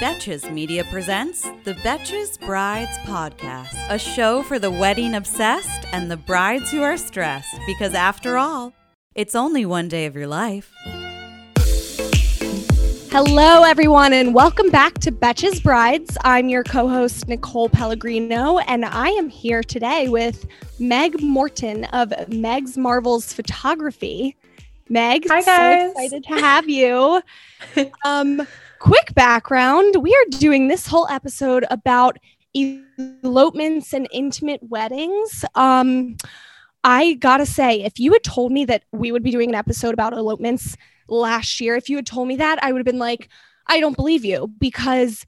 Betches Media presents the Betches Brides Podcast, a show for the wedding obsessed and the brides who are stressed, because after all, it's only one day of your life. Hello, everyone, and welcome back to Betches Brides. I'm your co host, Nicole Pellegrino, and I am here today with Meg Morton of Meg's Marvels Photography. Meg, Hi, guys. so excited to have you. um, quick background we are doing this whole episode about elopements and intimate weddings. Um, I gotta say, if you had told me that we would be doing an episode about elopements last year, if you had told me that, I would have been like, I don't believe you because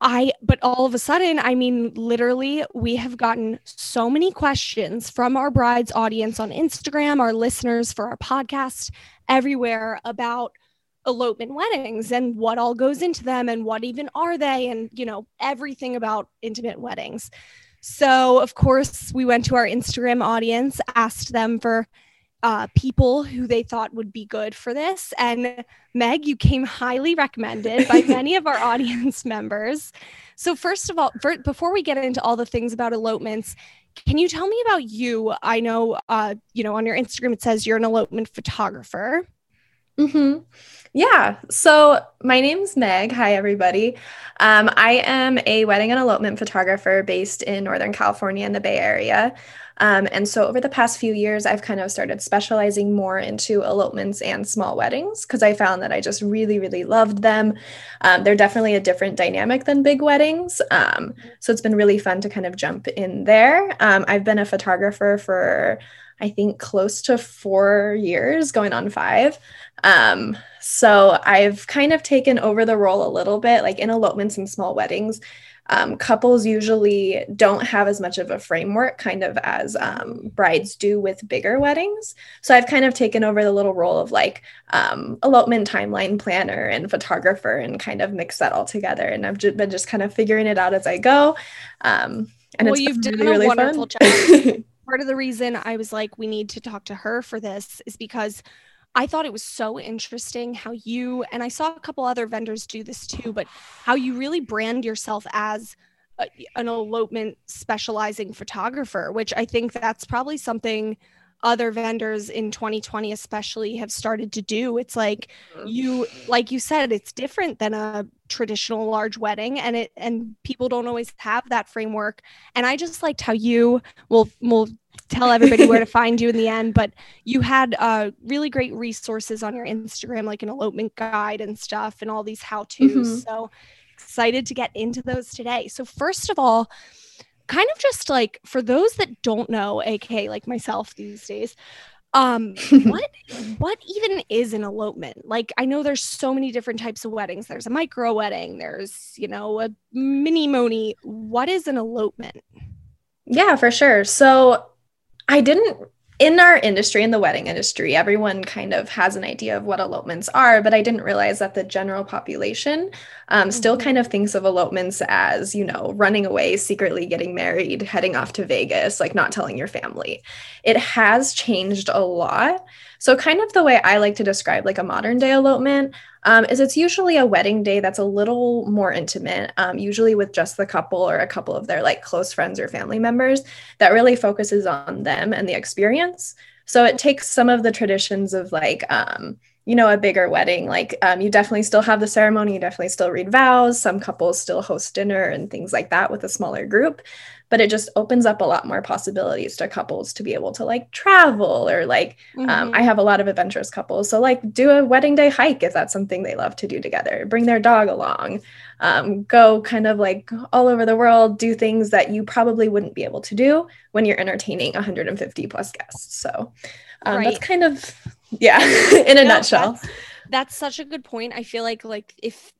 I, but all of a sudden, I mean, literally, we have gotten so many questions from our brides audience on Instagram, our listeners for our podcast, everywhere about elopement weddings and what all goes into them and what even are they and you know everything about intimate weddings. So of course we went to our instagram audience asked them for uh, people who they thought would be good for this. And meg you came highly recommended by many of our audience members. So first of all for, before we get into all the things about elopements can you tell me about you? I know uh, you know on your instagram it says you're an elopement photographer Mm-hmm. Yeah. So my name's Meg. Hi, everybody. Um, I am a wedding and elopement photographer based in Northern California in the Bay Area. Um, and so over the past few years, I've kind of started specializing more into elopements and small weddings because I found that I just really, really loved them. Um, they're definitely a different dynamic than big weddings. Um, so it's been really fun to kind of jump in there. Um, I've been a photographer for I think close to four years, going on five. Um, so I've kind of taken over the role a little bit, like in elopements and small weddings. Um, couples usually don't have as much of a framework, kind of as um, brides do with bigger weddings. So I've kind of taken over the little role of like um, elopement timeline planner and photographer and kind of mix that all together. And I've just been just kind of figuring it out as I go. Um, and well, it's you've done really, a really wonderful fun. job. Part of the reason I was like, we need to talk to her for this is because I thought it was so interesting how you and I saw a couple other vendors do this too, but how you really brand yourself as a, an elopement specializing photographer, which I think that's probably something other vendors in 2020 especially have started to do it's like you like you said it's different than a traditional large wedding and it and people don't always have that framework. And i just liked how you will will tell everybody where to find you in the end but you had uh, really great resources on your instagram like an elopement guide and stuff and all these how to's Mhm. so excited to get into those today. So first of all kind of just like for those that don't know aka like myself these days um what what even is an elopement? Like i know there's so many different types of weddings. There's a micro wedding. There's you know a minimony what is an elopement? Yeah, for sure. So I didn't in our industry, in the wedding industry, everyone kind of has an idea of what elopements are, but I didn't realize that the general population um, still Mhm. kind of thinks of elopements as, you know, running away, secretly getting married, heading off to Vegas, like not telling your family. It has changed a lot. So, kind of the way I like to describe like a modern day elopement um, is it's usually a wedding day that's a little more intimate, um, usually with just the couple or a couple of their like close friends or family members that really focuses on them and the experience. So it takes some of the traditions of like, um, you know, a bigger wedding. Like um, you definitely still have the ceremony, you definitely still read vows. Some couples still host dinner and things like that with a smaller group. But it just opens up a lot more possibilities to couples to be able to like travel or like um, Mhm. I have a lot of adventurous couples. So, like, do a wedding day hike if that's something they love to do together. Bring their dog along. Um, go kind of like all over the world, do things that you probably wouldn't be able to do when you're entertaining 150 plus guests. So, um, Right. that's kind of, yeah, in a No, nutshell. That's- such a good point. I feel like like if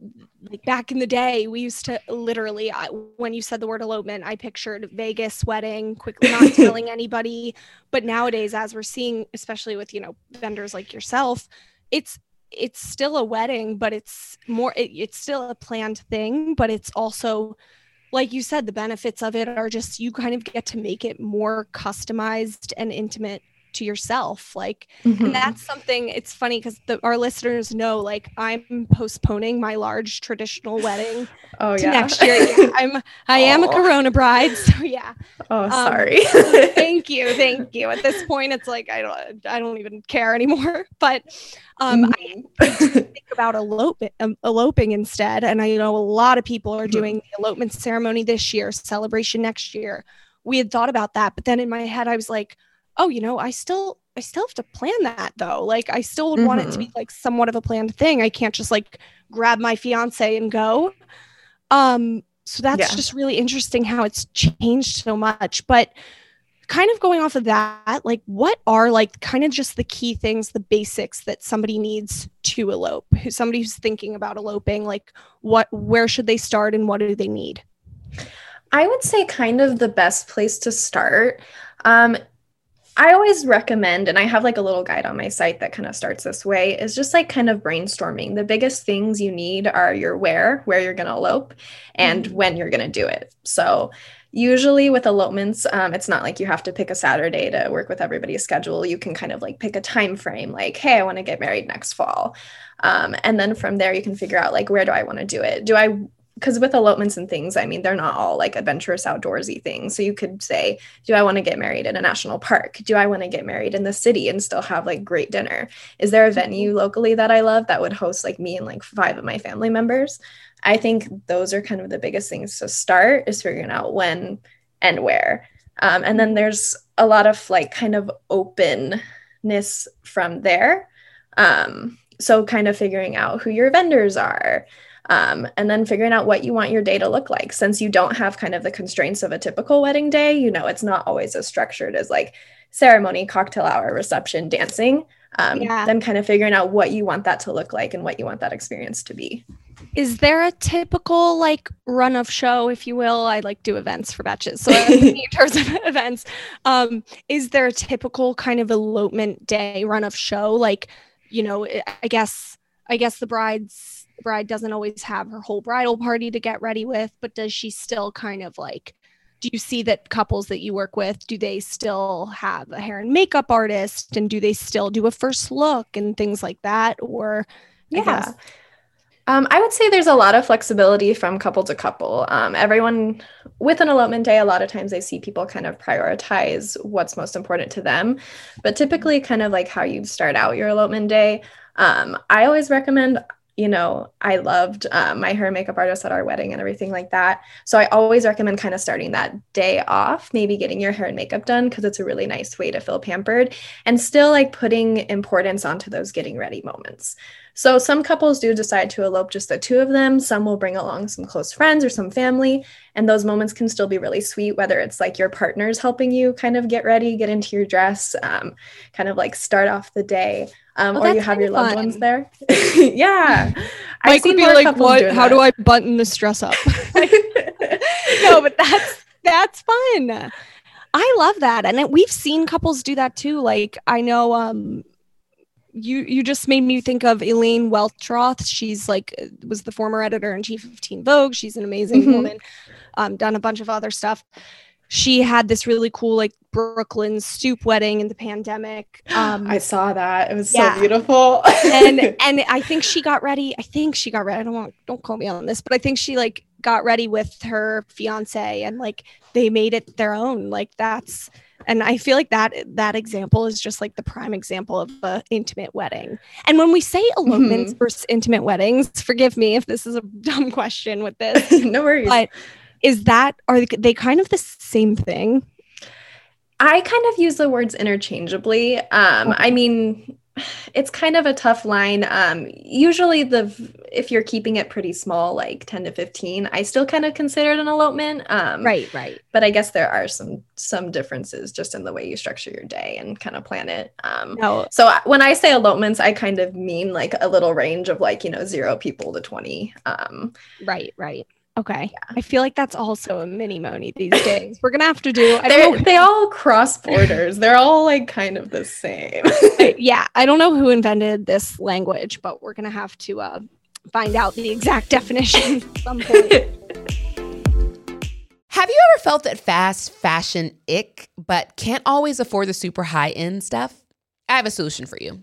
like back in the day, we used to literally I, when you said the word elopement, I pictured Vegas wedding, quickly not telling anybody. But nowadays, as we're seeing, especially with you know vendors like yourself, it's it's still a wedding, but it's more it, it's still a planned thing, but it's also like you said, the benefits of it are just you kind of get to make it more customized and intimate to yourself like mm-hmm. and that's something it's funny because our listeners know like i'm postponing my large traditional wedding oh yeah. next year. I'm i am a corona bride so yeah. Oh um, sorry. thank you thank you. At this point it's like i don't i don't even care anymore. But um mm-hmm. i think about eloping um, eloping instead. And i know a lot of people are mm-hmm. doing the elopement ceremony this year celebration next year. We had thought about that but then in my head i was like oh, you know, I still I still have to plan that though. Like I still would mm-hmm. want it to be mm-hmm. like somewhat of a planned thing. I can't just like grab my fiance and go. Um so that's yeah. just really interesting how it's changed so much. But kind of going off of that, like what are like kind of just the key things, the basics that somebody needs to elope? Who somebody who's thinking about eloping, like what where should they start and what do they need? I would say kind of the best place to start um, I always recommend, and I have like a little guide on my site that kind of starts this way, is just like kind of brainstorming. The biggest things you need are your where, where you're going to elope, and mm-hmm. when you're going to do it. So, usually with elopements, um, it's not like you have to pick a Saturday to work with everybody's schedule. You can kind of like pick a time frame, like, hey, I want to get married next fall. Um, and then from there, you can figure out like, where do I want to do it? Do I because with elopements and things, I mean, they're not all like adventurous outdoorsy things. So you could say, do I want to get married in a national park? Do I want to get married in the city and still have like great dinner? Is there a venue locally that I love that would host like me and like five of my family members? I think those are kind of the biggest things to start is figuring out when and where. Um, and then there's a lot of like kind of openness from there. Um, so kind of figuring out who your vendors are um, and then figuring out what you want your day to look like. Since you don't have kind of the constraints of a typical wedding day, you know, it's not always as structured as like ceremony, cocktail hour, reception, dancing. Um, yeah. Then kind of figuring out what you want that to look like and what you want that experience to be. Is there a typical like run of show, if you will? I like do events for Betches. So in terms of events, um, is there a typical kind of elopement day run of show? Like, you know, I guess I guess the bride's bride doesn't always have her whole bridal party to get ready with, but does she still kind of like do you see that couples that you work with do they still have a hair and makeup artist and do they still do a first look and things like that? Or yeah. I, um, I would say there's a lot of flexibility from couple to couple. Um, everyone with an elopement day a lot of times i see people kind of prioritize what's most important to them. But typically kind of like how you start out your elopement day um, i always recommend you know, I loved uh, my hair and makeup artist at our wedding and everything like that. So I always recommend kind of starting that day off, maybe getting your hair and makeup done because it's a really nice way to feel pampered and still like putting importance onto those getting ready moments. So some couples do decide to elope just the two of them. Some will bring along some close friends or some family. And those moments can still be really sweet, whether it's like your partner's helping you kind of get ready, get into your dress, um, kind of like start off the day um, or you have your loved ones there. yeah, Mike would be like, "What? How that. do I button this dress up?" no, but that's that's fun. I love that, and we've seen couples do that too. Like I know, um, you you just made me think of Elaine Welteroth. She's like was the former editor in chief of Teen Vogue. She's an amazing mm-hmm. woman. Um, done a bunch of other stuff she had this really cool like Brooklyn stoop wedding in the pandemic. Um, I saw that. It was yeah. so beautiful. and and I think she got ready. I think she got ready. I don't want don't call me on this, but I think she like got ready with her fiance and like they made it their own. Like that's and I feel like that that example is just like the prime example of a intimate wedding. And when we say elopements mm-hmm. versus intimate weddings, forgive me if this is a dumb question with this. no worries. But is that are they kind of the same thing i kind of use the words interchangeably um i mean it's kind of a tough line. Um, usually the if you're keeping it pretty small, like 10 to 15, I still kind of consider it an elopement. Um, right, right. But I guess there are some some differences just in the way you structure your day and kind of plan it. Um, no. So when I say elopements, I kind of mean like a little range of like you know zero people to 20. Um, right, right. Okay. Yeah. I feel like that's also a minimony these days. We're gonna have to do. I don't know. They all cross borders. They're all like kind of the same. yeah, I don't know who invented this language, but we're gonna have to uh, find out the exact definition at some point. Have you ever felt that fast fashion ick, but can't always afford the super high end stuff? I have a solution for you.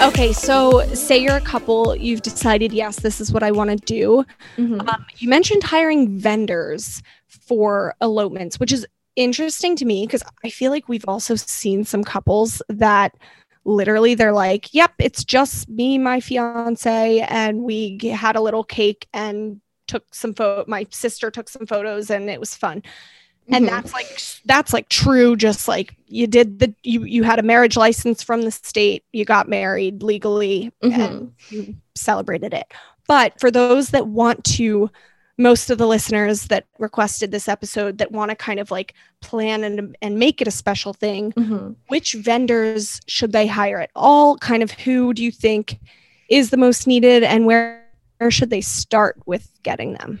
Okay, so say you're a couple, you've decided, yes, this is what I want to do. Mm-hmm. Um, you mentioned hiring vendors for elopements, which is interesting to me because I feel like we've also seen some couples that literally they're like, yep, it's just me, my fiance, and we had a little cake and took some photo. My sister took some photos and it was fun and mm-hmm. that's like that's like true just like you did the you you had a marriage license from the state you got married legally mm-hmm. and you celebrated it but for those that want to most of the listeners that requested this episode that want to kind of like plan and, and make it a special thing mm-hmm. which vendors should they hire at all kind of who do you think is the most needed and where, where should they start with getting them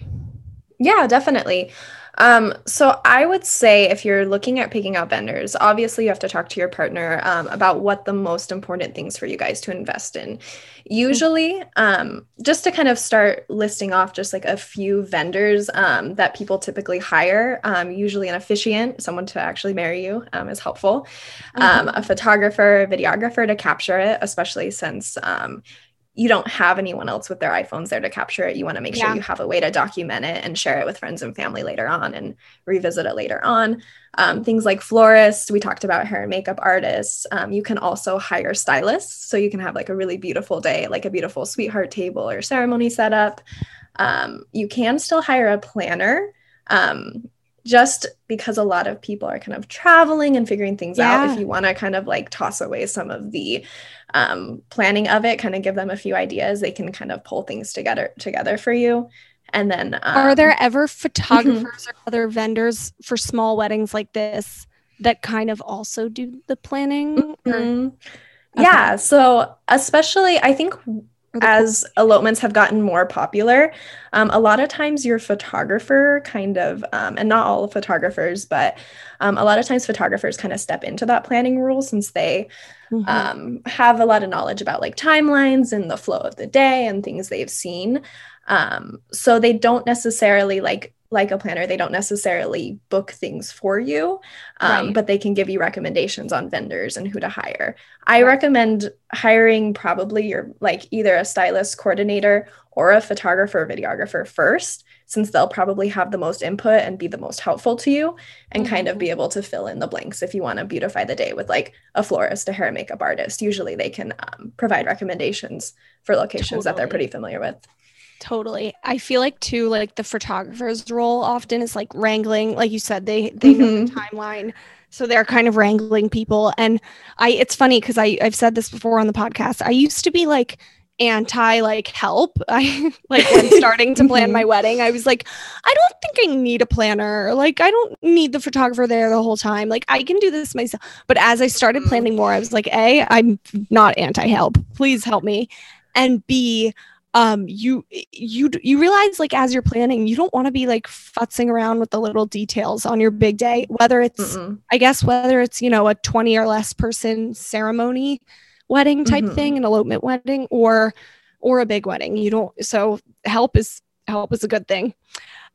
yeah definitely um, so I would say if you're looking at picking out vendors, obviously you have to talk to your partner um, about what the most important things for you guys to invest in. Usually, um, just to kind of start listing off just like a few vendors um, that people typically hire, um, usually an officiant, someone to actually marry you um, is helpful, mm-hmm. a photographer, videographer to capture it, especially since you don't have anyone else with their iPhones there to capture it. You want to make yeah. sure you have a way to document it and share it with friends and family later on and revisit it later on. Um, things like florists, we talked about hair and makeup artists. Um, you can also hire stylists. So you can have like a really beautiful day, like a beautiful sweetheart table or ceremony setup. Um, you can still hire a planner. Um, just because a lot of people are kind of traveling and figuring things yeah. out if you want to kind of like toss away some of the um, planning of it kind of give them a few ideas they can kind of pull things together together for you and then um, are there ever mm-hmm. photographers or other vendors for small weddings like this that kind of also do the planning mm-hmm. okay. yeah so especially i think as elopements have gotten more popular, um, a lot of times your photographer kind of, um, and not all photographers, but um, a lot of times photographers kind of step into that planning role since they mm-hmm. Um, have a lot of knowledge about like timelines and the flow of the day and things they've seen. Um, so they don't necessarily like like a planner, they don't necessarily book things for you, um, right. but they can give you recommendations on vendors and who to hire. I right. recommend hiring probably your like either a stylist coordinator or a photographer or videographer first, since they'll probably have the most input and be the most helpful to you and mm-hmm. kind of be mm-hmm. able to fill in the blanks if you want to beautify the day with like a florist, a hair and makeup artist. Usually they can um, provide recommendations for locations totally. that they're pretty familiar with. Totally. I feel like too, like the photographer's role often is like wrangling, like you said, they they know the mm-hmm. timeline. So they're kind of wrangling people. And I it's funny because I I've said this before on the podcast. I used to be like anti like help. I like when starting to plan my mm-hmm. wedding, I was like, I don't think I need a planner. Like I don't need the photographer there the whole time. Like I can do this myself. But as I started mm-hmm. planning more, I was like, A, I'm not anti-help. Please help me. And B, um you you you realize like as you're planning you don't want to be like futzing around with the little details on your big day whether it's Mm-mm. i guess whether it's you know a 20 or less person ceremony wedding type Mhm. thing an elopement wedding or or a big wedding you don't so help is help is a good thing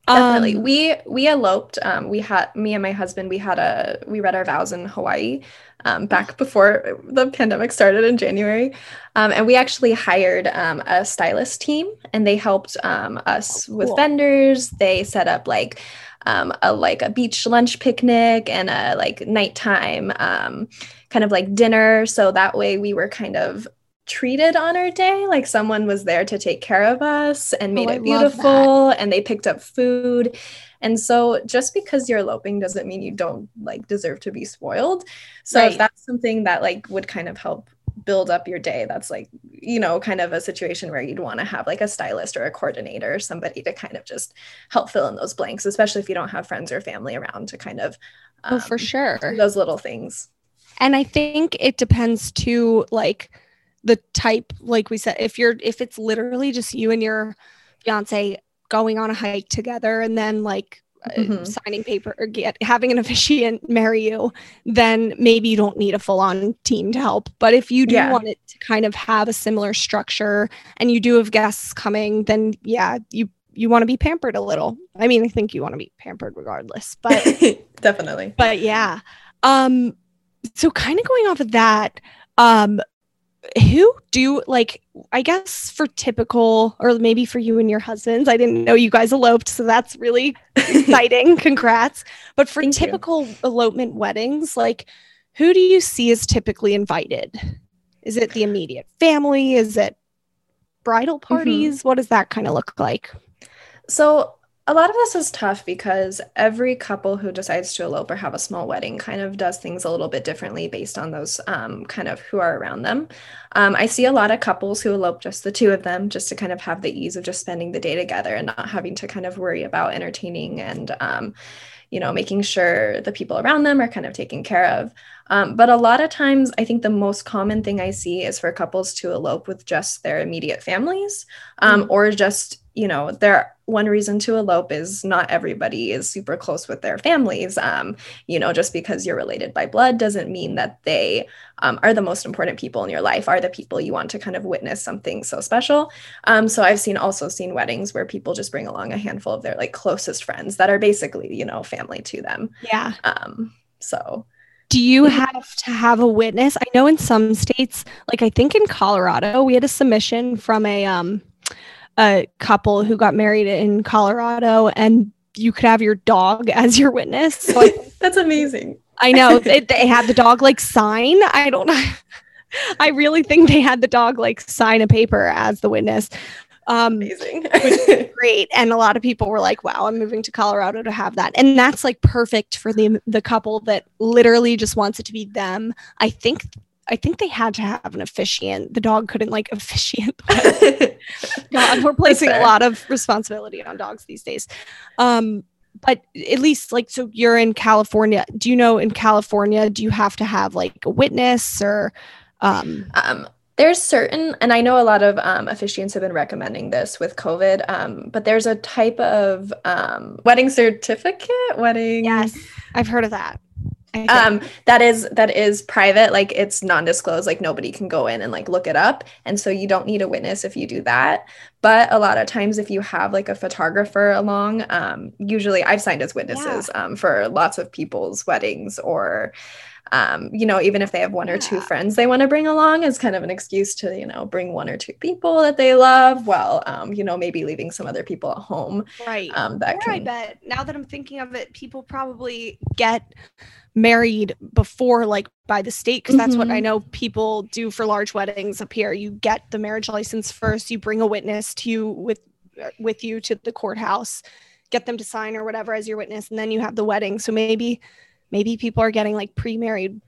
Definitely. Um, we we eloped. Um, we had me and my husband. We had a we read our vows in Hawaii, um, back before the pandemic started in January, um, and we actually hired um, a stylist team, and they helped um, us with cool. vendors. They set up like um, a like a beach lunch picnic and a like nighttime um, kind of like dinner. So that way we were kind of treated on our day like someone was there to take care of us and made Oh, it beautiful and they picked up food and so just because you're eloping doesn't mean you don't like deserve to be spoiled. So Right. if that's something that like would kind of help build up your day. That's like you know kind of a situation where you'd want to have like a stylist or a coordinator or somebody to kind of just help fill in those blanks especially if you don't have friends or family around to kind of oh for um, sure. those little things. And i think it depends too like the type like we said if you're if it's literally just you and your fiance going on a hike together and then like uh, Mhm. signing paper or get having an officiant marry you then maybe you don't need a full-on team to help but if you do Yeah. want it to kind of have a similar structure and you do have guests coming then yeah you you want to be pampered a little i mean i think you want to be pampered regardless but definitely but yeah um so kind of going off of that um who do like i guess for typical or maybe for you and your husbands i didn't know you guys eloped so that's really exciting. Congrats. But for Thank you. typical elopement weddings like who do you see as typically invited? Is it the immediate family? Is it bridal Mm-hmm. parties? What does that kind of look like? So a lot of this is tough because every couple who decides to elope or have a small wedding kind of does things a little bit differently based on those um, kind of who are around them. Um, I see a lot of couples who elope just the two of them, just to kind of have the ease of just spending the day together and not having to kind of worry about entertaining and, um, you know, making sure the people around them are kind of taken care of. Um, but a lot of times, I think the most common thing I see is for couples to elope with just their immediate families um, or just you know their one reason to elope is not everybody is super close with their families. Um, you know just because you're related by blood doesn't mean that they um, are the most important people in your life are the people you want to kind of witness something so special. Um, so i've seen also seen weddings where people just bring along a handful of their like closest friends that are basically you know family to them. Yeah. Um, so. Do you have to have a witness? I know in some states, like I think in Colorado, we had a submission from a um a couple who got married in Colorado and you could have your dog as your witness. So I, that's amazing I know they, they had the dog like sign. I don't know. I really think they had the dog like sign a paper as the witness. Um amazing great and a lot of people were like wow i'm moving to colorado to have that and that's like perfect for the the couple that literally just wants it to be them i think i think they had to have an officiant. The dog couldn't like officiant. God, we're placing a lot of responsibility on dogs these days. Um but at least like so you're in california. Do you know in california do you have to have like a witness or um? Um, there's certain, and I know a lot of um, officiants have been recommending this with COVID, um, but there's a type of um, wedding certificate, wedding. yes i've heard of that Think. Um, that is that is private, like it's non-disclosed, like nobody can go in and like look it up, and so you don't need a witness if you do that. But a lot of times, if you have like a photographer along, um, usually I've signed as witnesses um, for lots of people's weddings or um, you know, even if they have one or two friends they want to bring along as kind of an excuse to, you know, bring one or two people that they love while, um, you know, maybe leaving some other people at home right um, that Or I bet now that I'm thinking of it, people probably get married before, like by the state, because that's what I Mhm. know people do for large weddings up here. You get the marriage license first, you bring a witness to you with uh, with you to the courthouse, get them to sign or whatever as your witness, and then you have the wedding. So maybe maybe people are getting like pre-married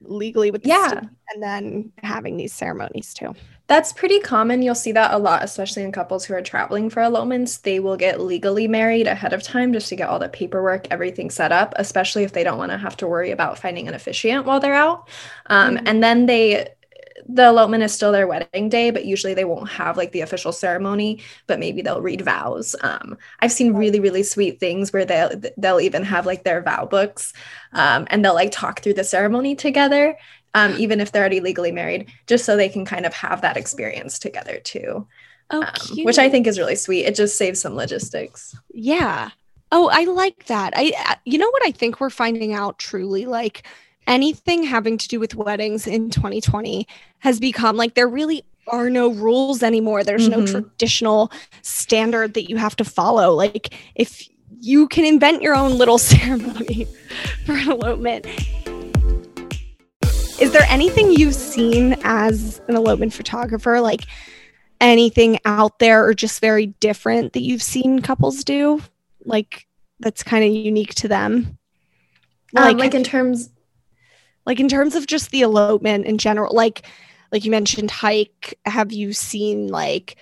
legally with the Yeah. and then having these ceremonies too. That's pretty common. You'll see that a lot, especially in couples who are traveling for elopements. They will get legally married ahead of time just to get all the paperwork, everything set up, especially if they don't want to have to worry about finding an officiant while they're out. Um, Mhm. And then they, the elopement is still their wedding day, but usually they won't have like the official ceremony, but maybe they'll read vows. Um, I've seen really, really sweet things where they'll they'll even have like their vow books, um, and they'll like talk through the ceremony together um, even if they're already legally married, just so they can kind of have that experience together too, Oh, um, which I think is really sweet. It just saves some logistics. Yeah. Oh, I like that. I you know what I think we're finding out truly like anything having to do with weddings in 2020 has become like there really are no rules anymore. There's no Mhm. traditional standard that you have to follow. Like if you can invent your own little ceremony for an elopement. Is there anything you've seen as an elopement photographer like anything out there or just very different that you've seen couples do like that's kind of unique to them Like, like Um, like in terms, like in terms of just the elopement in general like like you mentioned hike have you seen like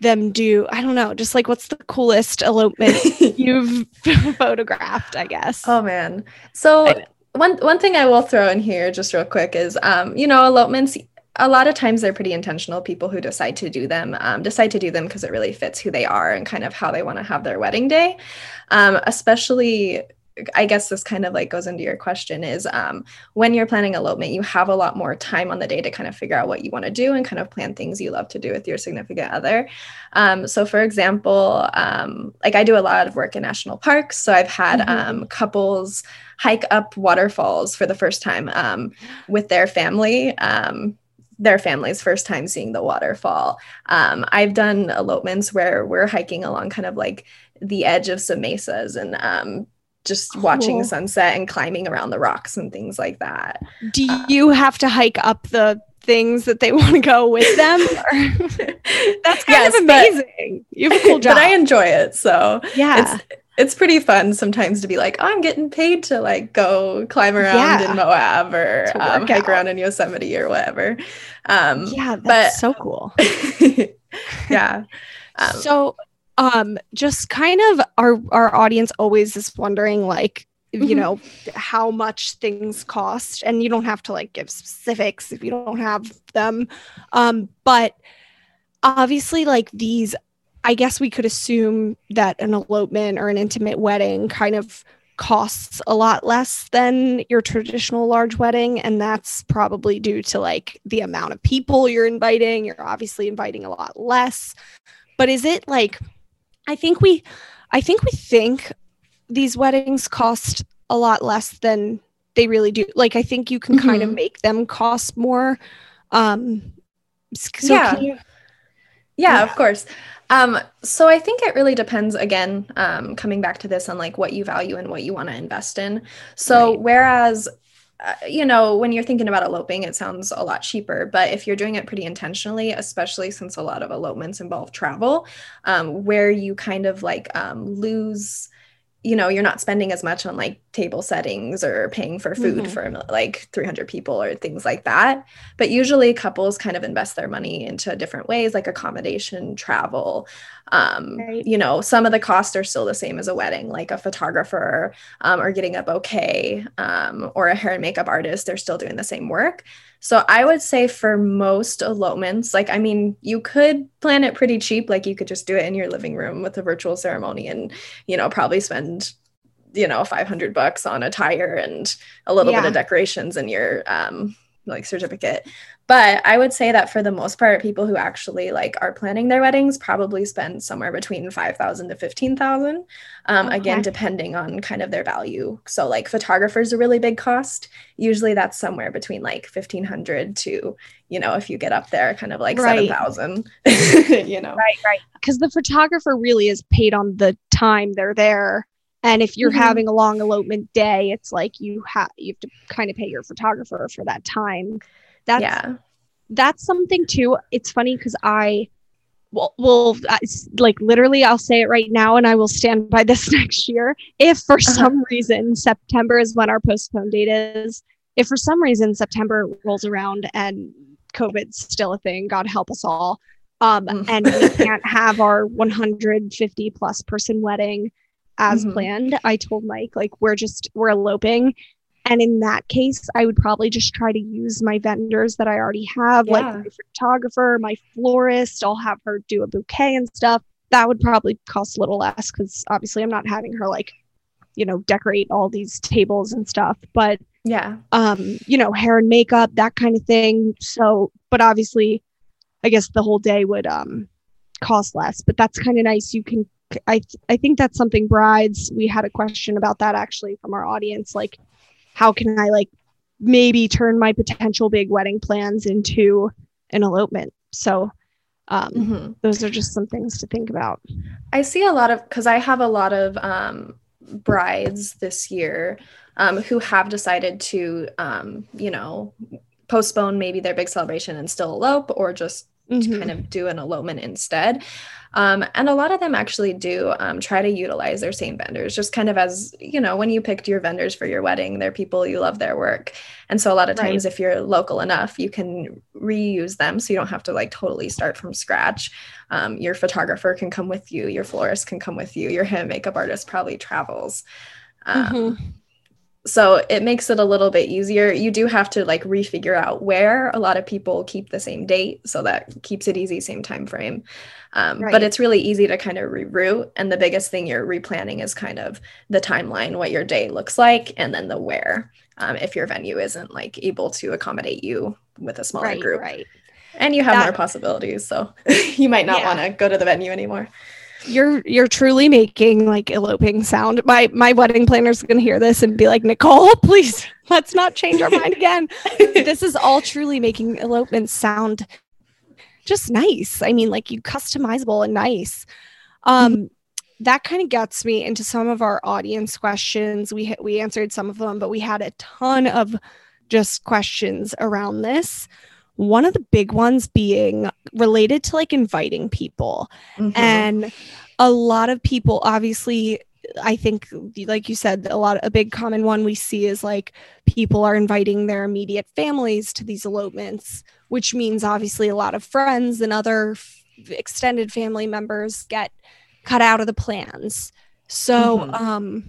them do i don't know just like what's the coolest elopement you've photographed i guess oh man. So one one thing I will throw in here just real quick is, um, you know, elopements. A lot of times they're pretty intentional. People who decide to do them um, decide to do them because it really fits who they are and kind of how they want to have their wedding day. Um, especially, I guess this kind of like goes into your question is um, when you're planning elopement, you have a lot more time on the day to kind of figure out what you want to do and kind of plan things you love to do with your significant other. Um, so, for example, um, like I do a lot of work in national parks, so I've had Mhm. um, couples hike up waterfalls for the first time um, with their family. Um, their family's first time seeing the waterfall. Um, I've done elopements where we're hiking along kind of like the edge of some mesas and um, just watching the sunset and climbing around the rocks and things like that. do you have to hike up the things that they want to go with them that's kind Yes, of but- amazing you have a cool job but I enjoy it. So yeah it's it's pretty fun sometimes to be like, oh, I'm getting paid to like go climb around Yeah. in Moab or um, hike around in Yosemite or whatever. Um, yeah that's but- so cool yeah. Um, so um just kind of our our audience always is wondering like you Mhm. know how much things cost and you don't have to like give specifics if you don't have them. Um but obviously like these i guess we could assume that an elopement or an intimate wedding kind of costs a lot less than your traditional large wedding and that's probably due to like the amount of people you're inviting. You're obviously inviting a lot less. But is it like i think we i think we think these weddings cost a lot less than they really do like i think you can kind of Mhm. make them cost more um so Yeah. can you Yeah, Yeah. of course. Um, so I think it really depends again, um, coming back to this on like what you value and what you want to invest in. So Right. whereas uh, you know, when you're thinking about eloping, it sounds a lot cheaper. But if you're doing it pretty intentionally, especially since a lot of elopements involve travel, um, where you kind of like um, lose, you know, you're not spending as much on like table settings or paying for food Mhm. for like 300 people or things like that. But usually couples kind of invest their money into different ways, like accommodation, travel. Um, Right. You know, some of the costs are still the same as a wedding, like a photographer um, or getting a bouquet um, or a hair and makeup artist. They're still doing the same work. So I would say for most elopements, like, I mean, you could plan it pretty cheap. Like, you could just do it in your living room with a virtual ceremony and, you know, probably spend you know 500 bucks on attire and a little bit of decorations and your um like certificate but i would say that for the most part people who actually like are planning their weddings probably spend somewhere between 5000 to 15000 um, again depending on kind of their value. So like photographers a really big cost. Usually that's somewhere between like 1500 to you know if you get up there kind of like Right. 7000 you know. Right right. Because the photographer really is paid on the time they're there. And if you're Mhm. having a long elopement day it's like you have you have to kind of pay your photographer for that time that's yeah that's something too it's funny because i well, well uh, like literally i'll say it right now and i will stand by this next year if for uh-huh. some reason september is when our postponed date is if for some reason september rolls around and covid's still a thing god help us all um, mm. and we can't have our 150 plus person wedding as mm-hmm. planned i told mike like we're just we're eloping and in that case, I would probably just try to use my vendors that I already have, yeah. like my photographer, my florist. I'll have her do a bouquet and stuff. That would probably cost a little less because obviously I'm not having her like, you know, decorate all these tables and stuff. But yeah, um, you know, hair and makeup, that kind of thing. So, but obviously, I guess the whole day would um cost less. But that's kind of nice. You can I I think that's something brides. We had a question about that actually from our audience. Like, how can I like maybe turn my potential big wedding plans into an elopement? So um, mm-hmm. those are just some things to think about. I see a lot of because I have a lot of um, brides this year um, who have decided to, um, you know, postpone maybe their big celebration and still elope or just mm-hmm. to kind of do an elopement instead. Um, and a lot of them actually do um, try to utilize their same vendors, just kind of as, you know, when you picked your vendors for your wedding, they're people you love their work. And so a lot of times, right. if you're local enough, you can reuse them so you don't have to like totally start from scratch. Um, your photographer can come with you, your florist can come with you, your hair and makeup artist probably travels. Um, mm-hmm so it makes it a little bit easier. You do have to like refigure out where a lot of people keep the same date so that keeps it easy same time frame. Um, right. but it's really easy to kind of reroute and the biggest thing you're replanning is kind of the timeline what your day looks like and then the where um, if your venue isn't like able to accommodate you with a smaller right, group. right. And you have that, more possibilities so you might not yeah. want to go to the venue anymore you're you're truly making like eloping sound. My my wedding planner's gonna hear this and be like, Nicole, please let's not change our mind again. this is all truly making elopement sound just nice. I mean, like you customizable and nice. Um mm-hmm. that kind of gets me into some of our audience questions. We we answered some of them, but we had a ton of just questions around this one of the big ones being related to like inviting people. Mm-hmm. And a lot of people, obviously, I think, like you said, a lot, a big common one we see is like people are inviting their immediate families to these elopements, which means obviously a lot of friends and other f- extended family members get cut out of the plans. So, mm-hmm. um,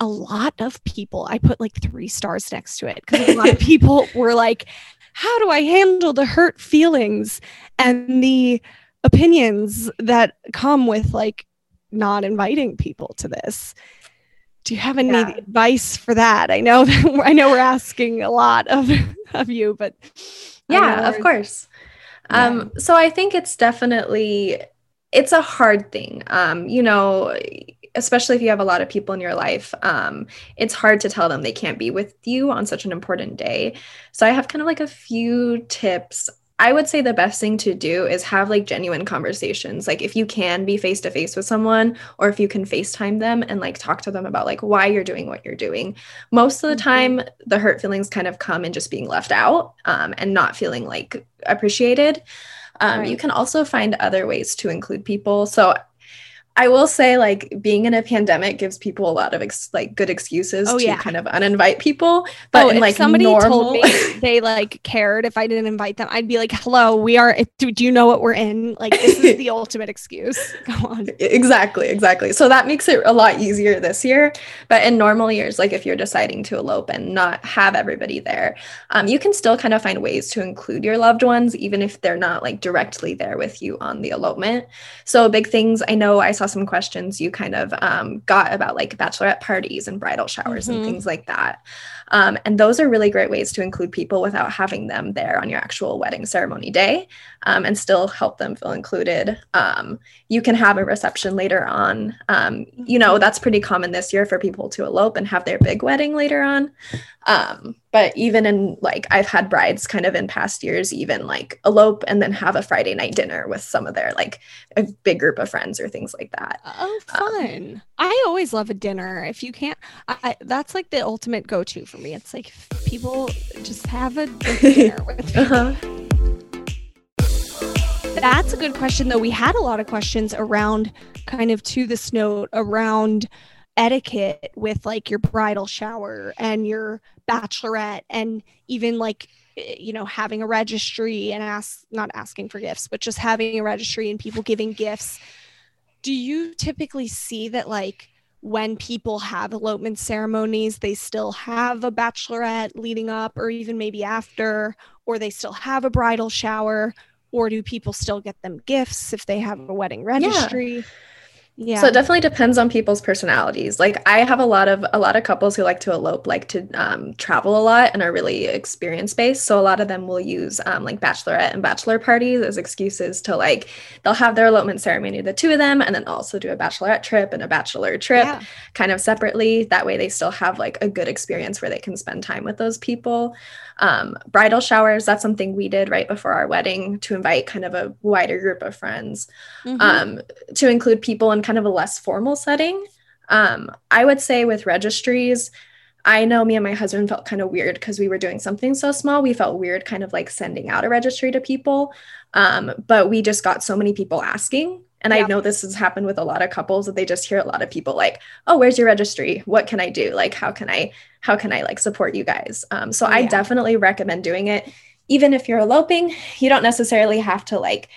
a lot of people, I put like three stars next to it because a lot of people were like, how do I handle the hurt feelings and the opinions that come with like not inviting people to this? Do you have any yeah. advice for that? I know that I know we're asking a lot of of you, but yeah, of course. Yeah. Um, so I think it's definitely it's a hard thing. Um, you know, especially if you have a lot of people in your life, um, it's hard to tell them they can't be with you on such an important day. So I have kind of like a few tips. I would say the best thing to do is have like genuine conversations. Like if you can be face to face with someone or if you can FaceTime them and like talk to them about like why you're doing what you're doing. Most of the mm-hmm. time, the hurt feelings kind of come in just being left out um, and not feeling like appreciated. Um, right. You can also find other ways to include people. So I will say, like, being in a pandemic gives people a lot of ex- like good excuses oh, to yeah. kind of uninvite people. But oh, in, like somebody normal... told me they like cared if I didn't invite them, I'd be like, "Hello, we are. Do, do you know what we're in? Like, this is the ultimate excuse." Go on. Exactly, exactly. So that makes it a lot easier this year. But in normal years, like if you're deciding to elope and not have everybody there, um, you can still kind of find ways to include your loved ones, even if they're not like directly there with you on the elopement. So big things. I know I saw some questions you kind of um, got about like bachelorette parties and bridal showers mm-hmm. and things like that. Um, and those are really great ways to include people without having them there on your actual wedding ceremony day um, and still help them feel included. Um, you can have a reception later on. Um, you know, mm-hmm. that's pretty common this year for people to elope and have their big wedding later on. Um, but even in like, I've had brides kind of in past years, even like elope and then have a Friday night dinner with some of their like a big group of friends or things like that. Oh, um, fun. I always love a dinner. If you can't, I, that's like the ultimate go to for me. It's like people just have a dinner with me. Uh-huh. That's a good question, though. We had a lot of questions around kind of to this note around etiquette with like your bridal shower and your bachelorette and even like eh, you know having a registry and ask not asking for gifts but just having a registry and people giving gifts do you typically see that like when people have elopement ceremonies they still have a bachelorette leading up or even maybe after or they still have a bridal shower or do people still get them gifts if they have a wedding registry yeah. Yeah. So it definitely depends on people's personalities. Like I have a lot of a lot of couples who like to elope, like to um, travel a lot and are really experience based. So a lot of them will use um, like bachelorette and bachelor parties as excuses to like they'll have their elopement ceremony, the two of them, and then also do a bachelorette trip and a bachelor trip, yeah. kind of separately. That way they still have like a good experience where they can spend time with those people. Um, bridal showers, that's something we did right before our wedding to invite kind of a wider group of friends, mm-hmm. um, to include people in kind of a less formal setting. Um, I would say with registries, I know me and my husband felt kind of weird because we were doing something so small. We felt weird kind of like sending out a registry to people. Um, but we just got so many people asking. And I know this has happened with a lot of couples that they just hear a lot of people like, oh, where's your registry? What can I do? Like, how can I how can I like support you guys? Um, so yeah. I definitely recommend doing it. Even if you're eloping, you don't necessarily have to like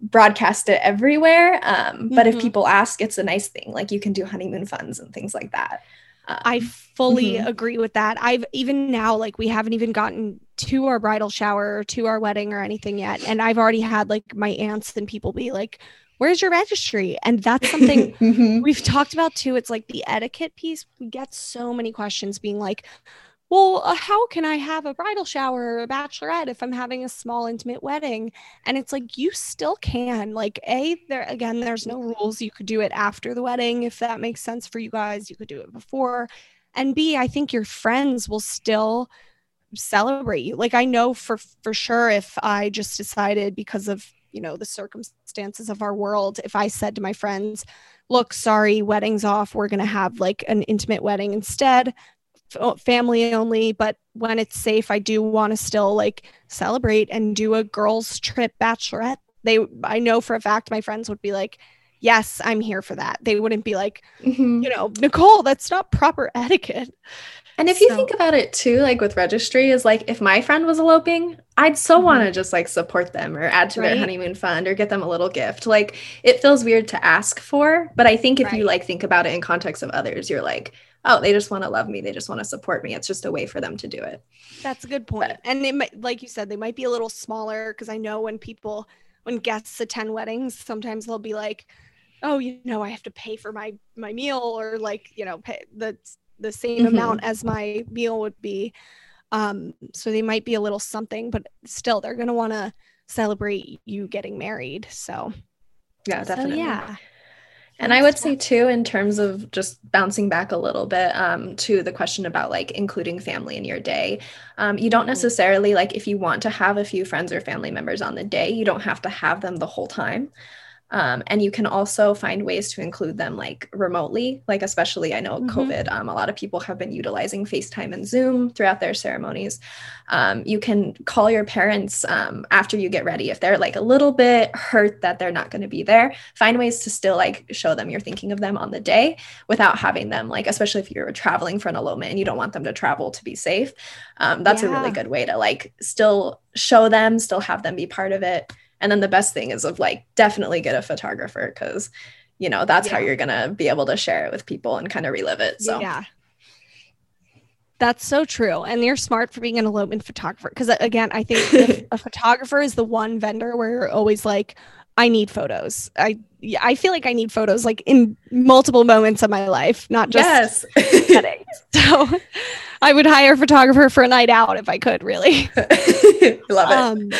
broadcast it everywhere. Um, mm-hmm. But if mm-hmm. people ask, it's a nice thing. Like you can do honeymoon funds and things like that. Um, I fully mm-hmm. agree with that. I've even now, like, we haven't even gotten to our bridal shower or to our wedding or anything yet. And I've already had like my aunts and people be like, where's your registry? And that's something mm-hmm. we've talked about too. It's like the etiquette piece. We get so many questions being like, well, uh, how can I have a bridal shower or a bachelorette if I'm having a small intimate wedding? And it's like, you still can. Like, A, there again, there's no rules. You could do it after the wedding if that makes sense for you guys. You could do it before. And B, I think your friends will still celebrate you. Like, I know for for sure if I just decided because of you know the circumstances of our world if i said to my friends look sorry weddings off. We're going to have like an intimate wedding instead f- family only but when it's safe i do want to still like celebrate and do a girls trip bachelorette. They i know for a fact my friends would be like yes i'm here for that. They wouldn't be like mm-hmm. you know nicole that's not proper etiquette and if so. you think about it too, like with registry, is like if my friend was eloping, I'd so mm-hmm. want to just like support them or add to right. their honeymoon fund or get them a little gift. Like it feels weird to ask for, but I think if right. you like think about it in context of others, you're like, oh, they just want to love me. They just want to support me. It's just a way for them to do it. That's a good point. But, and it might, like you said, they might be a little smaller because I know when people, when guests attend weddings, sometimes they'll be like, oh, you know, I have to pay for my my meal or like, you know, pay the the same mm-hmm. amount as my meal would be. Um, so they might be a little something, but still they're gonna want to celebrate you getting married. So yeah, definitely. So, yeah. And I would say too, in terms of just bouncing back a little bit um, to the question about like including family in your day, um, you don't mm-hmm. necessarily like if you want to have a few friends or family members on the day, you don't have to have them the whole time. Um, and you can also find ways to include them like remotely, like especially I know mm-hmm. COVID, um, a lot of people have been utilizing FaceTime and Zoom throughout their ceremonies. Um, you can call your parents um, after you get ready if they're like a little bit hurt that they're not going to be there. Find ways to still like show them you're thinking of them on the day without having them like, especially if you're traveling for an elopement and you don't want them to travel to be safe. Um, that's yeah. a really good way to like still show them, still have them be part of it. And then the best thing is of like definitely get a photographer because you know that's yeah. how you're gonna be able to share it with people and kind of relive it. So yeah. That's so true. And you're smart for being an elopement photographer. Because uh, again, I think a photographer is the one vendor where you're always like, I need photos. I I feel like I need photos like in multiple moments of my life, not just yes. So I would hire a photographer for a night out if I could, really. Love it. Um,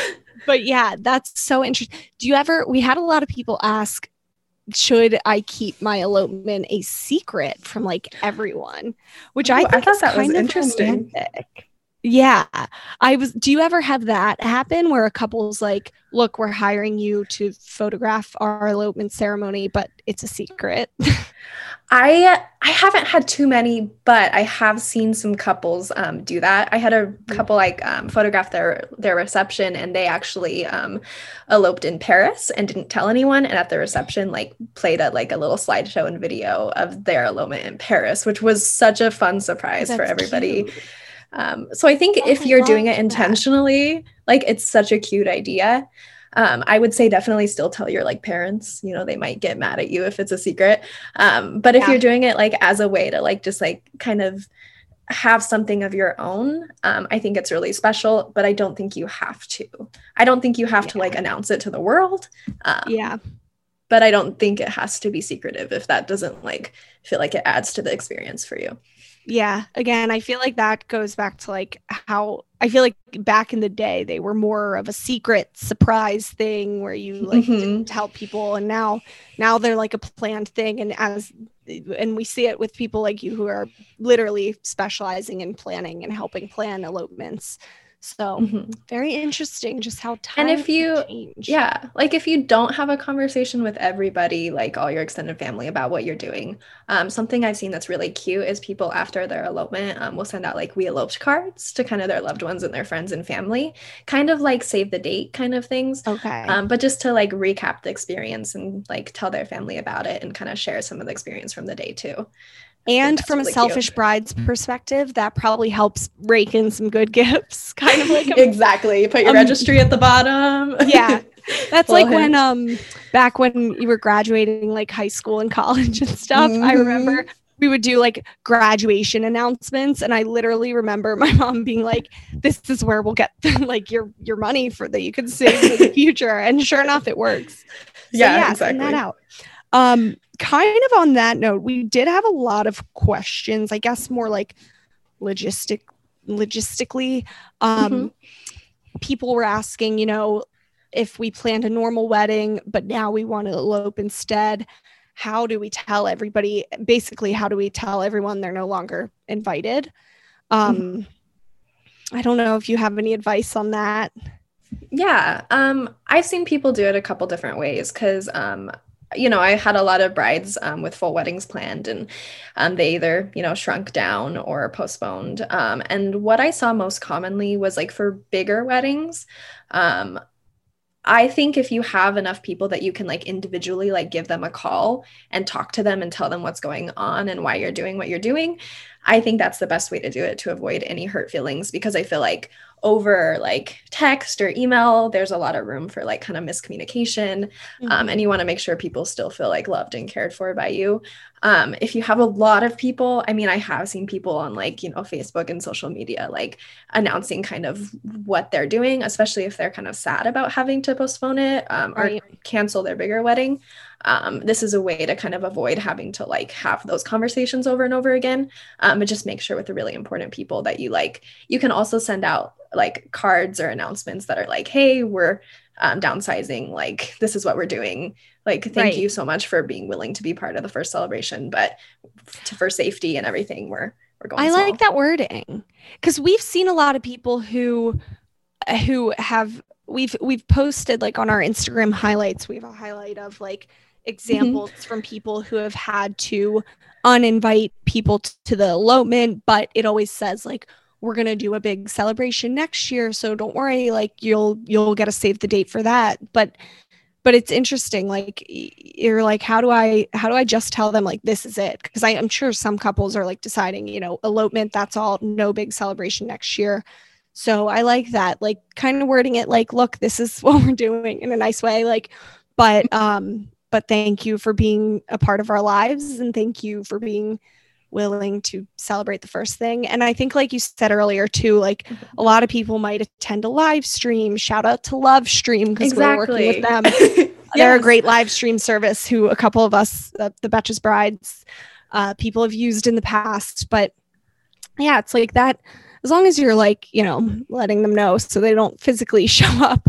but yeah, that's so interesting. Do you ever? We had a lot of people ask, should I keep my elopement a secret from like everyone? Which Ooh, I, I thought that was interesting. Romantic. Yeah. I was do you ever have that happen where a couple's like, "Look, we're hiring you to photograph our elopement ceremony, but it's a secret." I I haven't had too many, but I have seen some couples um, do that. I had a couple like um, photograph their their reception, and they actually um, eloped in Paris and didn't tell anyone. And at the reception, like played a like a little slideshow and video of their elopement in Paris, which was such a fun surprise That's for everybody. cute. Um, so I think Oh, if I you're doing it that. intentionally, like it's such a cute idea. Um, I would say definitely still tell your like parents. You know, they might get mad at you if it's a secret. Um, but if Yeah. you're doing it like as a way to like just like kind of have something of your own, um, I think it's really special. But I don't think you have to. I don't think you have to like announce it to the world. Um, yeah. But I don't think it has to be secretive if that doesn't like feel like it adds to the experience for you. Yeah. Again, I feel like that goes back to like how I feel like back in the day they were more of a secret surprise thing where you like Mhm. didn't tell people and now now they're like a planned thing and as and we see it with people like you who are literally specializing in planning and helping plan elopements. So Mhm. very interesting just how time And if you- change. Yeah. Like if you don't have a conversation with everybody, like all your extended family about what you're doing, um, something I've seen that's really cute is people after their elopement um, will send out like we eloped cards to kind of their loved ones and their friends and family, kind of like save the date kind of things. Okay. Um, but just to like recap the experience and like tell their family about it and kind of share some of the experience from the day too. And that's from really a cute. selfish bride's perspective, that probably helps rake in some good gifts. Kind of like a exactly. You put your um, registry at the bottom. yeah that's Little like when um back when you were graduating like high school and college and stuff i Mhm. remember we would do like graduation announcements and i literally remember my mom being like this is where we'll get like your your money for that you can save for the future and sure enough it works So, Yeah, send that out um kind of on that note we did have a lot of questions i guess more like logistic logistically. Um Mhm. people were asking you know if we planned a normal wedding but now we want to elope instead how do we tell everybody basically how do we tell everyone they're no longer invited? Um i don't know if you have any advice on that. Yeah, um, I've seen people do it a couple different ways because, um, you know, I had a lot of brides um, with full weddings planned, and um, they either, you know, shrunk down or postponed. Um, and what I saw most commonly was like for bigger weddings, um, I think if you have enough people that you can like individually like give them a call and talk to them and tell them what's going on and why you're doing what you're doing, I think that's the best way to do it to avoid any hurt feelings because I feel like over like text or email, there's a lot of room for like kind of miscommunication. Um, and you want to make sure people still feel like loved and cared for by you. Um, if you have a lot of people, I mean, I have seen people on like, you know, Facebook and social media like announcing kind of what they're doing, especially if they're kind of sad about having to postpone it um, or Right. cancel their bigger wedding. Um, this is a way to kind of avoid having to like have those conversations over and over again. Um, but just make sure with the really important people that you like, you can also send out like cards or announcements that are like, hey, we're um, downsizing. Like, this is what we're doing. Like, thank Right. you so much for being willing to be part of the first celebration. But to, for safety and everything, we're we're going. I small. like that wording because we've seen a lot of people who who have we've we've posted like on our Instagram highlights. We have a highlight of like examples from people who have had to uninvite people t- to the elopement, but it always says like we're gonna do a big celebration next year, so don't worry, like you'll you'll get a save the date for that. But but it's interesting like you're like how do i how do i just tell them like this is it? Because i'm sure some couples are like deciding you know elopement that's all no big celebration next year. So i like that like kind of wording it like look this is what we're doing in a nice way like but um but thank you for being a part of our lives and thank you for being willing to celebrate the first thing and i think like you said earlier too like a lot of people might attend a live stream shout out to love stream because we're working with them they're a great live stream service who a couple of us, uh, the Betches Brides, uh, people have used in the past. But yeah, it's like that. As long as you're like, you know, letting them know so they don't physically show up.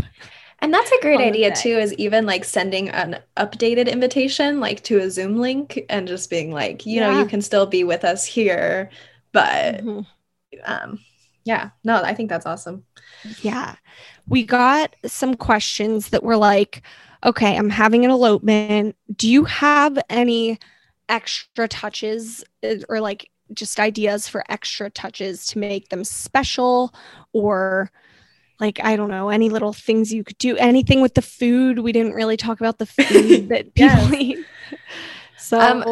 And that's a great idea day. too, is even like sending an updated invitation like to a Zoom link and just being like, you know, you can still be with us here, but Mhm. um yeah, no, I think that's awesome. Yeah. We got some questions that were like, okay, I'm having an elopement. Do you have any extra touches uh, or like just ideas for extra touches to make them special or like I don't know any little things you could do anything with the food we didn't really talk about the food that people eat so Um,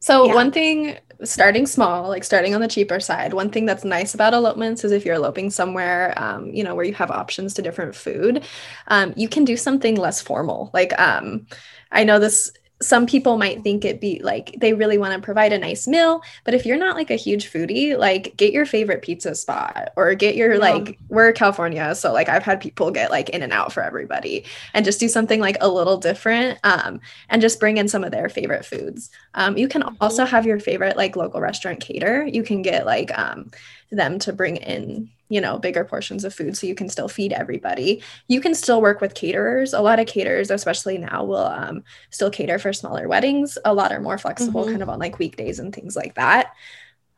So Yeah. one thing starting small, like starting on the cheaper side, one thing that's nice about elopements is if you're eloping somewhere, um, you know, where you have options to different food, um, you can do something less formal. Like um, I know this some people might think it be like they really want to provide a nice meal but if you're not like a huge foodie like get your favorite pizza spot or get your Yeah. like we're california so like i've had people get like in and out for everybody and just do something like a little different um, and just bring in some of their favorite foods. Um, you can also have your favorite like local restaurant cater. You can get like um, them to bring in you know bigger portions of food so you can still feed everybody. You can still work with caterers. A lot of caterers especially now will um, still cater for smaller weddings. A lot are more flexible Mhm. kind of on like weekdays and things like that.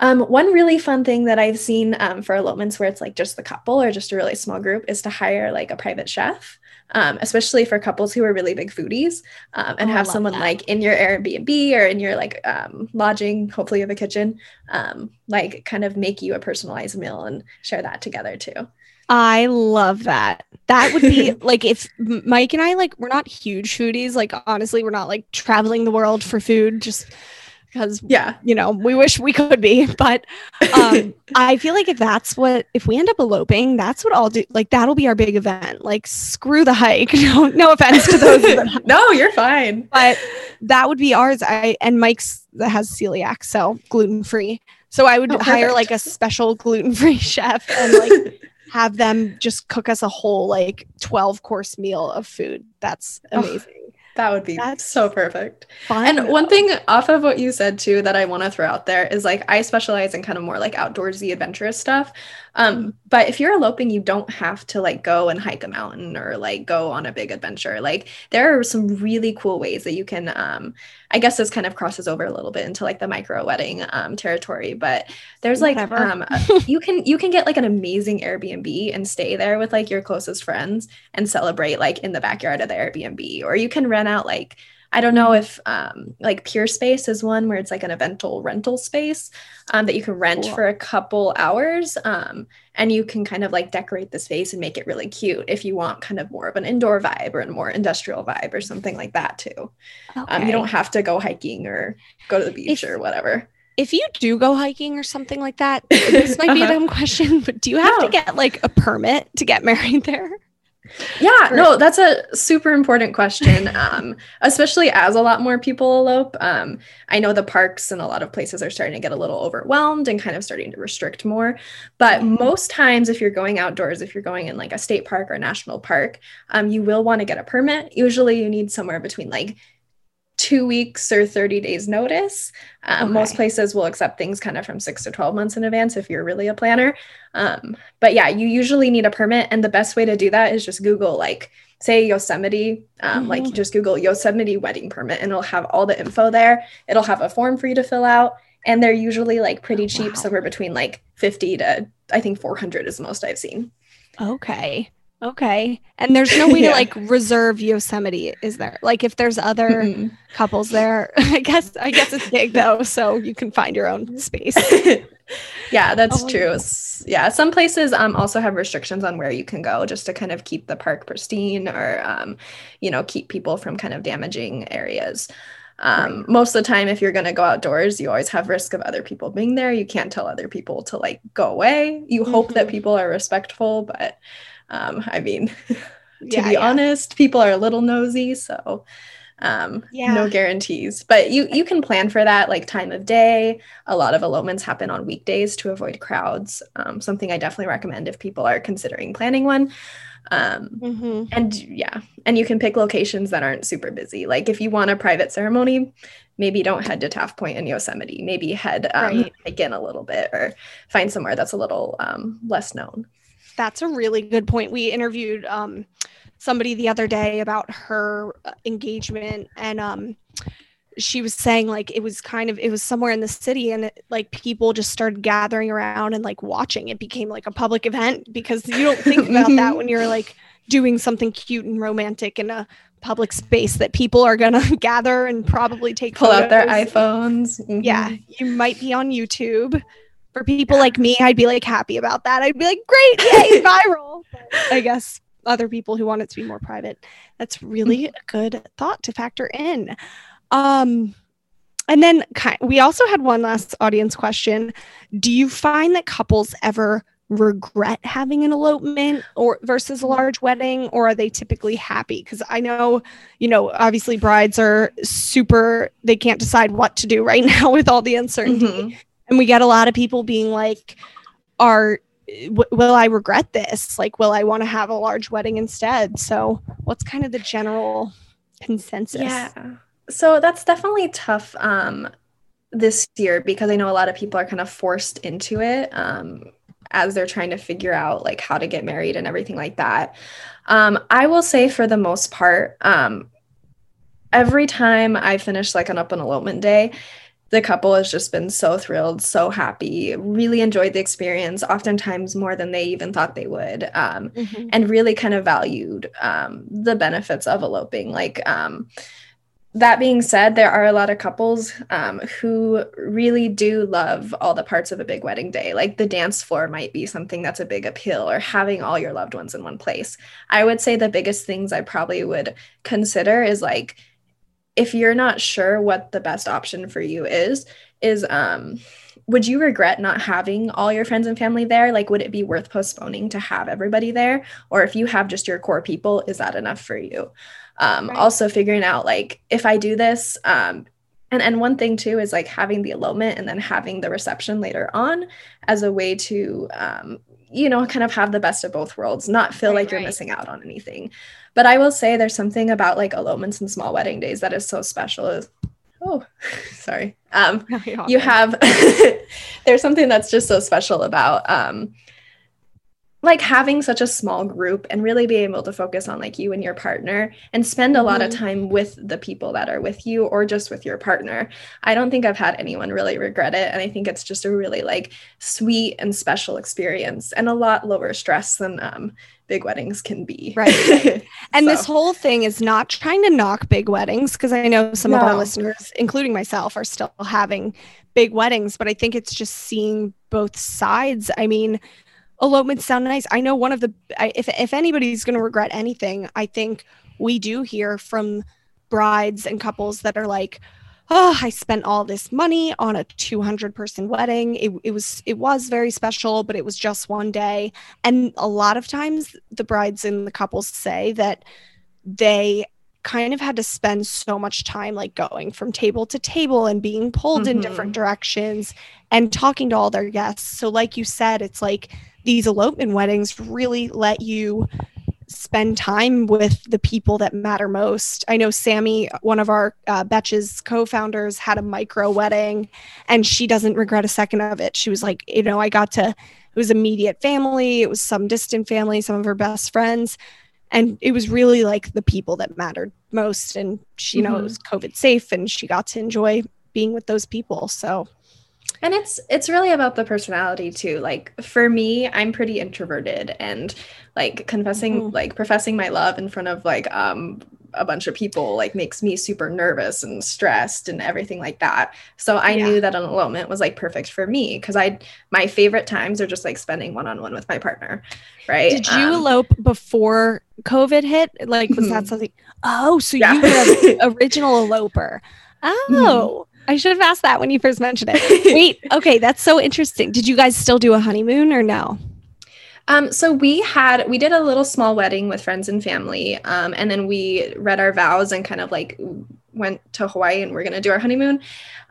Um, one really fun thing that I've seen um, for elopements where it's like just the couple or just a really small group is to hire like a private chef, um, especially for couples who are really big foodies, um, and Oh, have someone that. like in your Airbnb or in your like um, lodging, hopefully you have a kitchen, um, like kind of make you a personalized meal and share that together too. I love that. That would be like if Mike and I like we're not huge foodies. Like honestly, we're not like traveling the world for food just because Yeah. you know we wish we could be. But um, I feel like if that's what if we end up eloping, that's what I'll do. Like that'll be our big event. Like screw the hike. No, no offense to those no, you're fine. but that would be ours. I and Mike's that has celiac, so gluten free. So I would Oh, hire like a special gluten free chef and like have them just cook us a whole like 12 course meal of food. That's Oh, amazing. That would be That's so perfect. Fun. And one thing off of what you said too that I want to throw out there is like I specialize in kind of more like outdoorsy adventurous stuff. Um, but if you're eloping, you don't have to like go and hike a mountain or like go on a big adventure. Like there are some really cool ways that you can um I guess this kind of crosses over a little bit into like the micro wedding um territory, but there's like um you can you can get like an amazing Airbnb and stay there with like your closest friends and celebrate like in the backyard of the Airbnb or you can rent out like I don't know if um, like Peerspace is one where it's like an eventual rental space um, that you can rent Cool. for a couple hours. Um, and you can kind of like decorate the space and make it really cute if you want kind of more of an indoor vibe or a more industrial vibe or something like that too. Um, Okay. you don't have to go hiking or go to the beach If- or whatever. if you do go hiking or something like that, this might be a Uh-huh. dumb question, but do you have No. to get like a permit to get married there? Yeah, no, that's a super important question. Um, especially as a lot more people elope. Um, I know the parks and a lot of places are starting to get a little overwhelmed and kind of starting to restrict more. But Mhm. most times, if you're going outdoors, if you're going in like a state park or national park, um, you will want to get a permit. Usually, you need somewhere between like two weeks or 30 days notice. Um, Most places will accept things kind of from six to 12 months in advance if you're really a planner. Um, but yeah, you usually need a permit. And the best way to do that is just Google, like, say Yosemite, um, like Mhm. just Google Yosemite wedding permit and it'll have all the info there. It'll have a form for you to fill out. And they're usually like pretty Oh, cheap, wow. somewhere between like 50 to I think 400 is the most I've seen. Okay. Okay. And there's no way to like reserve Yosemite, is there? Like if there's other Mm-mm. couples there, I guess I guess it's big though, so you can find your own space. yeah, that's Oh, true. Yeah, some places um also have restrictions on where you can go just to kind of keep the park pristine or um you know keep people from kind of damaging areas. Um, most of the time, if you're going to go outdoors, you always have risk of other people being there. You can't tell other people to like go away. You hope that Mhm. people are respectful, but um, I mean, to Yeah, be yeah. honest, people are a little nosy, so um, Yeah. no guarantees. But you you can plan for that, like time of day. A lot of elopements happen on weekdays to avoid crowds. Um, something I definitely recommend if people are considering planning one. Um, Mhm. and yeah, and you can pick locations that aren't super busy. Like if you want a private ceremony, maybe don't head to Taft Point in Yosemite. Maybe head um, Right. hike in a little bit or find somewhere that's a little um, less known. That's a really good point. We interviewed um, somebody the other day about her uh, engagement, and um, she was saying like it was kind of it was somewhere in the city and it, like people just started gathering around and like watching it became like a public event because you don't think about that when you're like doing something cute and romantic in a public space that people are gonna gather and probably take Pull out their photos. iPhones. Mhm. Yeah, you might be on YouTube. For people like me, I'd be like happy about that. I'd be like, great, yay, viral. But I guess other people who want it to be more private, that's really a good thought to factor in. Um, and then we also had one last audience question. Do you find that couples ever regret having an elopement or versus a large wedding or are they typically happy because i know you know obviously brides are super they can't decide what to do right now with all the uncertainty Mhm. And we get a lot of people being like are w- will i regret this like will i want to have a large wedding instead so what's kind of the general consensus Yeah. So that's definitely tough um, this year because I know a lot of people are kind of forced into it um, as they're trying to figure out like how to get married and everything like that. Um, I will say for the most part, um, every time I finish like an up and elopement day, the couple has just been so thrilled, so happy, really enjoyed the experience, oftentimes more than they even thought they would. Um, Mhm. and really kind of valued um, the benefits of eloping. Like, um, that being said, there are a lot of couples um, who really do love all the parts of a big wedding day. Like the dance floor might be something that's a big appeal, or having all your loved ones in one place. I would say the biggest things I probably would consider is like, if you're not sure what the best option for you is, is um, would you regret not having all your friends and family there? Like, would it be worth postponing to have everybody there? Or if you have just your core people, is that enough for you? Um, Right. Also, figuring out like if I do this, um, and and one thing too is like having the elopement and then having the reception later on as a way to, um, you know, kind of have the best of both worlds, not feel Right, like you're right. missing out on anything. But I will say there's something about like elopements and small wedding days that is so special. Is oh, sorry. Um, you have there's something that's just so special about um like having such a small group and really be able to focus on like you and your partner and spend a lot of Mhm. time with the people that are with you or just with your partner. I don't think I've had anyone really regret it and I think it's just a really like sweet and special experience and a lot lower stress than um big weddings can be. Right. And this whole thing is not trying to knock big weddings because I know some of our listeners, including myself, are still having big weddings, but I think it's just seeing both sides. I mean, elopements sound nice. I know one of the, I, if, if anybody's going to regret anything, I think we do hear from brides and couples that are like, oh, I spent all this money on a 200 person wedding. It, it was, it was very special, but it was just one day. And a lot of times the brides and the couples say that they kind of had to spend so much time like going from table to table and being pulled in different mm-hmm. directions and talking to all their guests. So like you said, it's like these elopement weddings really let you spend time with the people that matter most. I know Sammy, one of our uh, Betches co-founders, had a micro wedding, and she doesn't regret a second of it. She was like, you know, I got to. It was immediate family. It was some distant family, some of her best friends, and it was really like the people that mattered most. And she, you know, it was COVID safe, and she got to enjoy being with those people. So And it's it's really about the personality too. Like for me, I'm pretty introverted and like confessing Mhm. like professing my love in front of like um a bunch of people like makes me super nervous and stressed and everything like that. So I Yeah. knew that an elopement was like perfect for me because I my favorite times are just like spending one on one with my partner. Right. Did you Um, elope before COVID hit? Like, was that Mhm. something? Oh, so Yeah. you were an original eloper. Oh, I should have asked that when you first mentioned it. Wait, okay, that's so interesting. Did you guys still do a honeymoon or no? Um, so we had we did a little small wedding with friends and family, um, and then we read our vows and kind of like went to Hawaii and we're gonna do our honeymoon.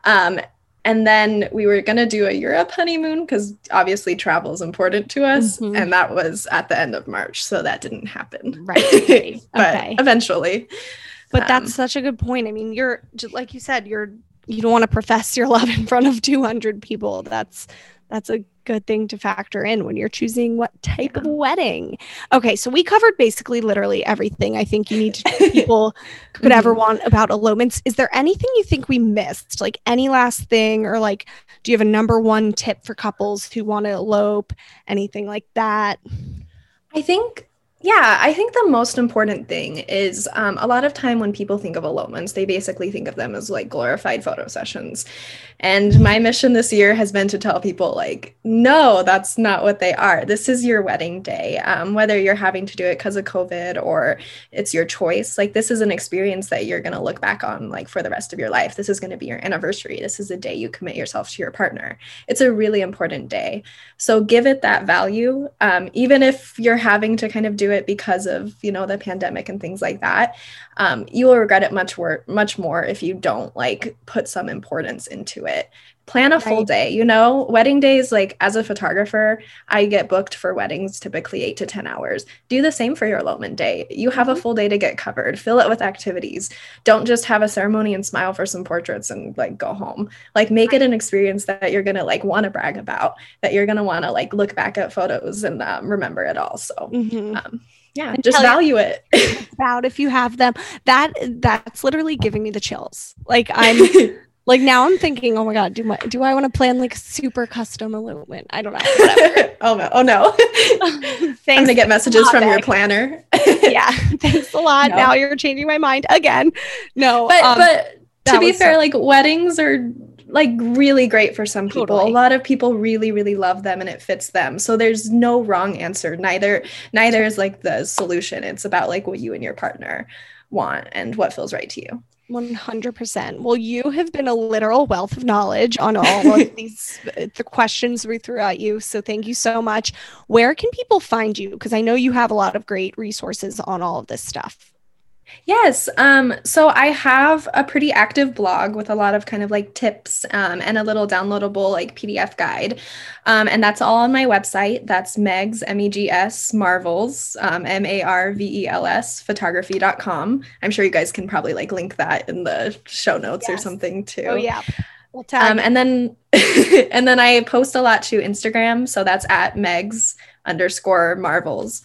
Um, and then we were gonna do a Europe honeymoon because obviously travel is important to us, Mhm. and that was at the end of March, so that didn't happen. Right, right. but Okay. eventually. But Um, that's such a good point. I mean, you're like you said, you're you don't want to profess your love in front of 200 people. That's that's a good thing to factor in when you're choosing what type of wedding. Okay, so we covered basically literally everything I think you need to people could ever mm-hmm. want about elopements. Is there anything you think we missed? Like any last thing or like do you have a number one tip for couples who want to elope? Anything like that? I think yeah, I think the most important thing is um, a lot of time when people think of elopements, they basically think of them as like glorified photo sessions. And my mission this year has been to tell people, like, no, that's not what they are. This is your wedding day. Um, whether you're having to do it because of COVID or it's your choice, like, this is an experience that you're going to look back on, like, for the rest of your life. This is going to be your anniversary. This is a day you commit yourself to your partner. It's a really important day. So give it that value. Um, even if you're having to kind of do it because of, you know, the pandemic and things like that, um, you will regret it much more, much more if you don't, like, put some importance into it it plan a full day you know? Wedding days like as a photographer i get booked for weddings typically 8 to 10 hours. Do the same for your elopement day. You have a mm-hmm. full day to get covered. Fill it with activities. Don't just have a ceremony and smile for some portraits and like go home. Like make it an experience that you're gonna like want to brag about that you're gonna want to like look back at photos and um, remember it all. So mm-hmm. um, yeah and just value it. About if you have them. That that's literally giving me the chills. Like i'm Like now I'm thinking, oh my god, do my do I want to plan like super custom elopement? I don't know. oh no, oh no. Thanks I'm gonna get messages from your planner. yeah, thanks a lot. No. Now you're changing my mind again. No, but um, but to be fair, so- like weddings are like really great for some people. Totally. A lot of people really really love them and it fits them. So there's no wrong answer. Neither neither is like the solution. It's about like what you and your partner want and what feels right to you. 100%. Well, you have been a literal wealth of knowledge on all of these uh, the questions we threw at you. So thank you so much. Where can people find you? Because I know you have a lot of great resources on all of this stuff. Yes. Um, so I have a pretty active blog with a lot of kind of like tips um, and a little downloadable like PDF guide. Um, and that's all on my website. That's Megs, M E G S, Marvels, um, M A R V E L S, photography.com. I'm sure you guys can probably like link that in the show notes yes. or something too. Oh, yeah. We'll um, and then and then I post a lot to Instagram. So that's at Megs underscore Marvels.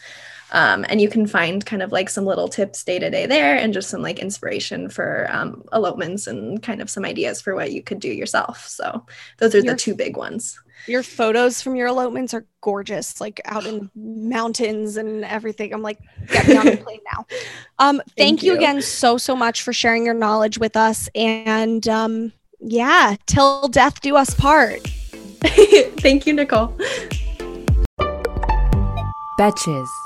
Um, and you can find kind of like some little tips day to day there and just some like inspiration for um, elopements and kind of some ideas for what you could do yourself. So those are your, the two big ones. Your photos from your elopements are gorgeous, like out in mountains and everything. I'm like, get me on the plane now. Um, thank, thank you. you. again so, so much for sharing your knowledge with us. And um, yeah, till death do us part. thank you, Nicole. Betches.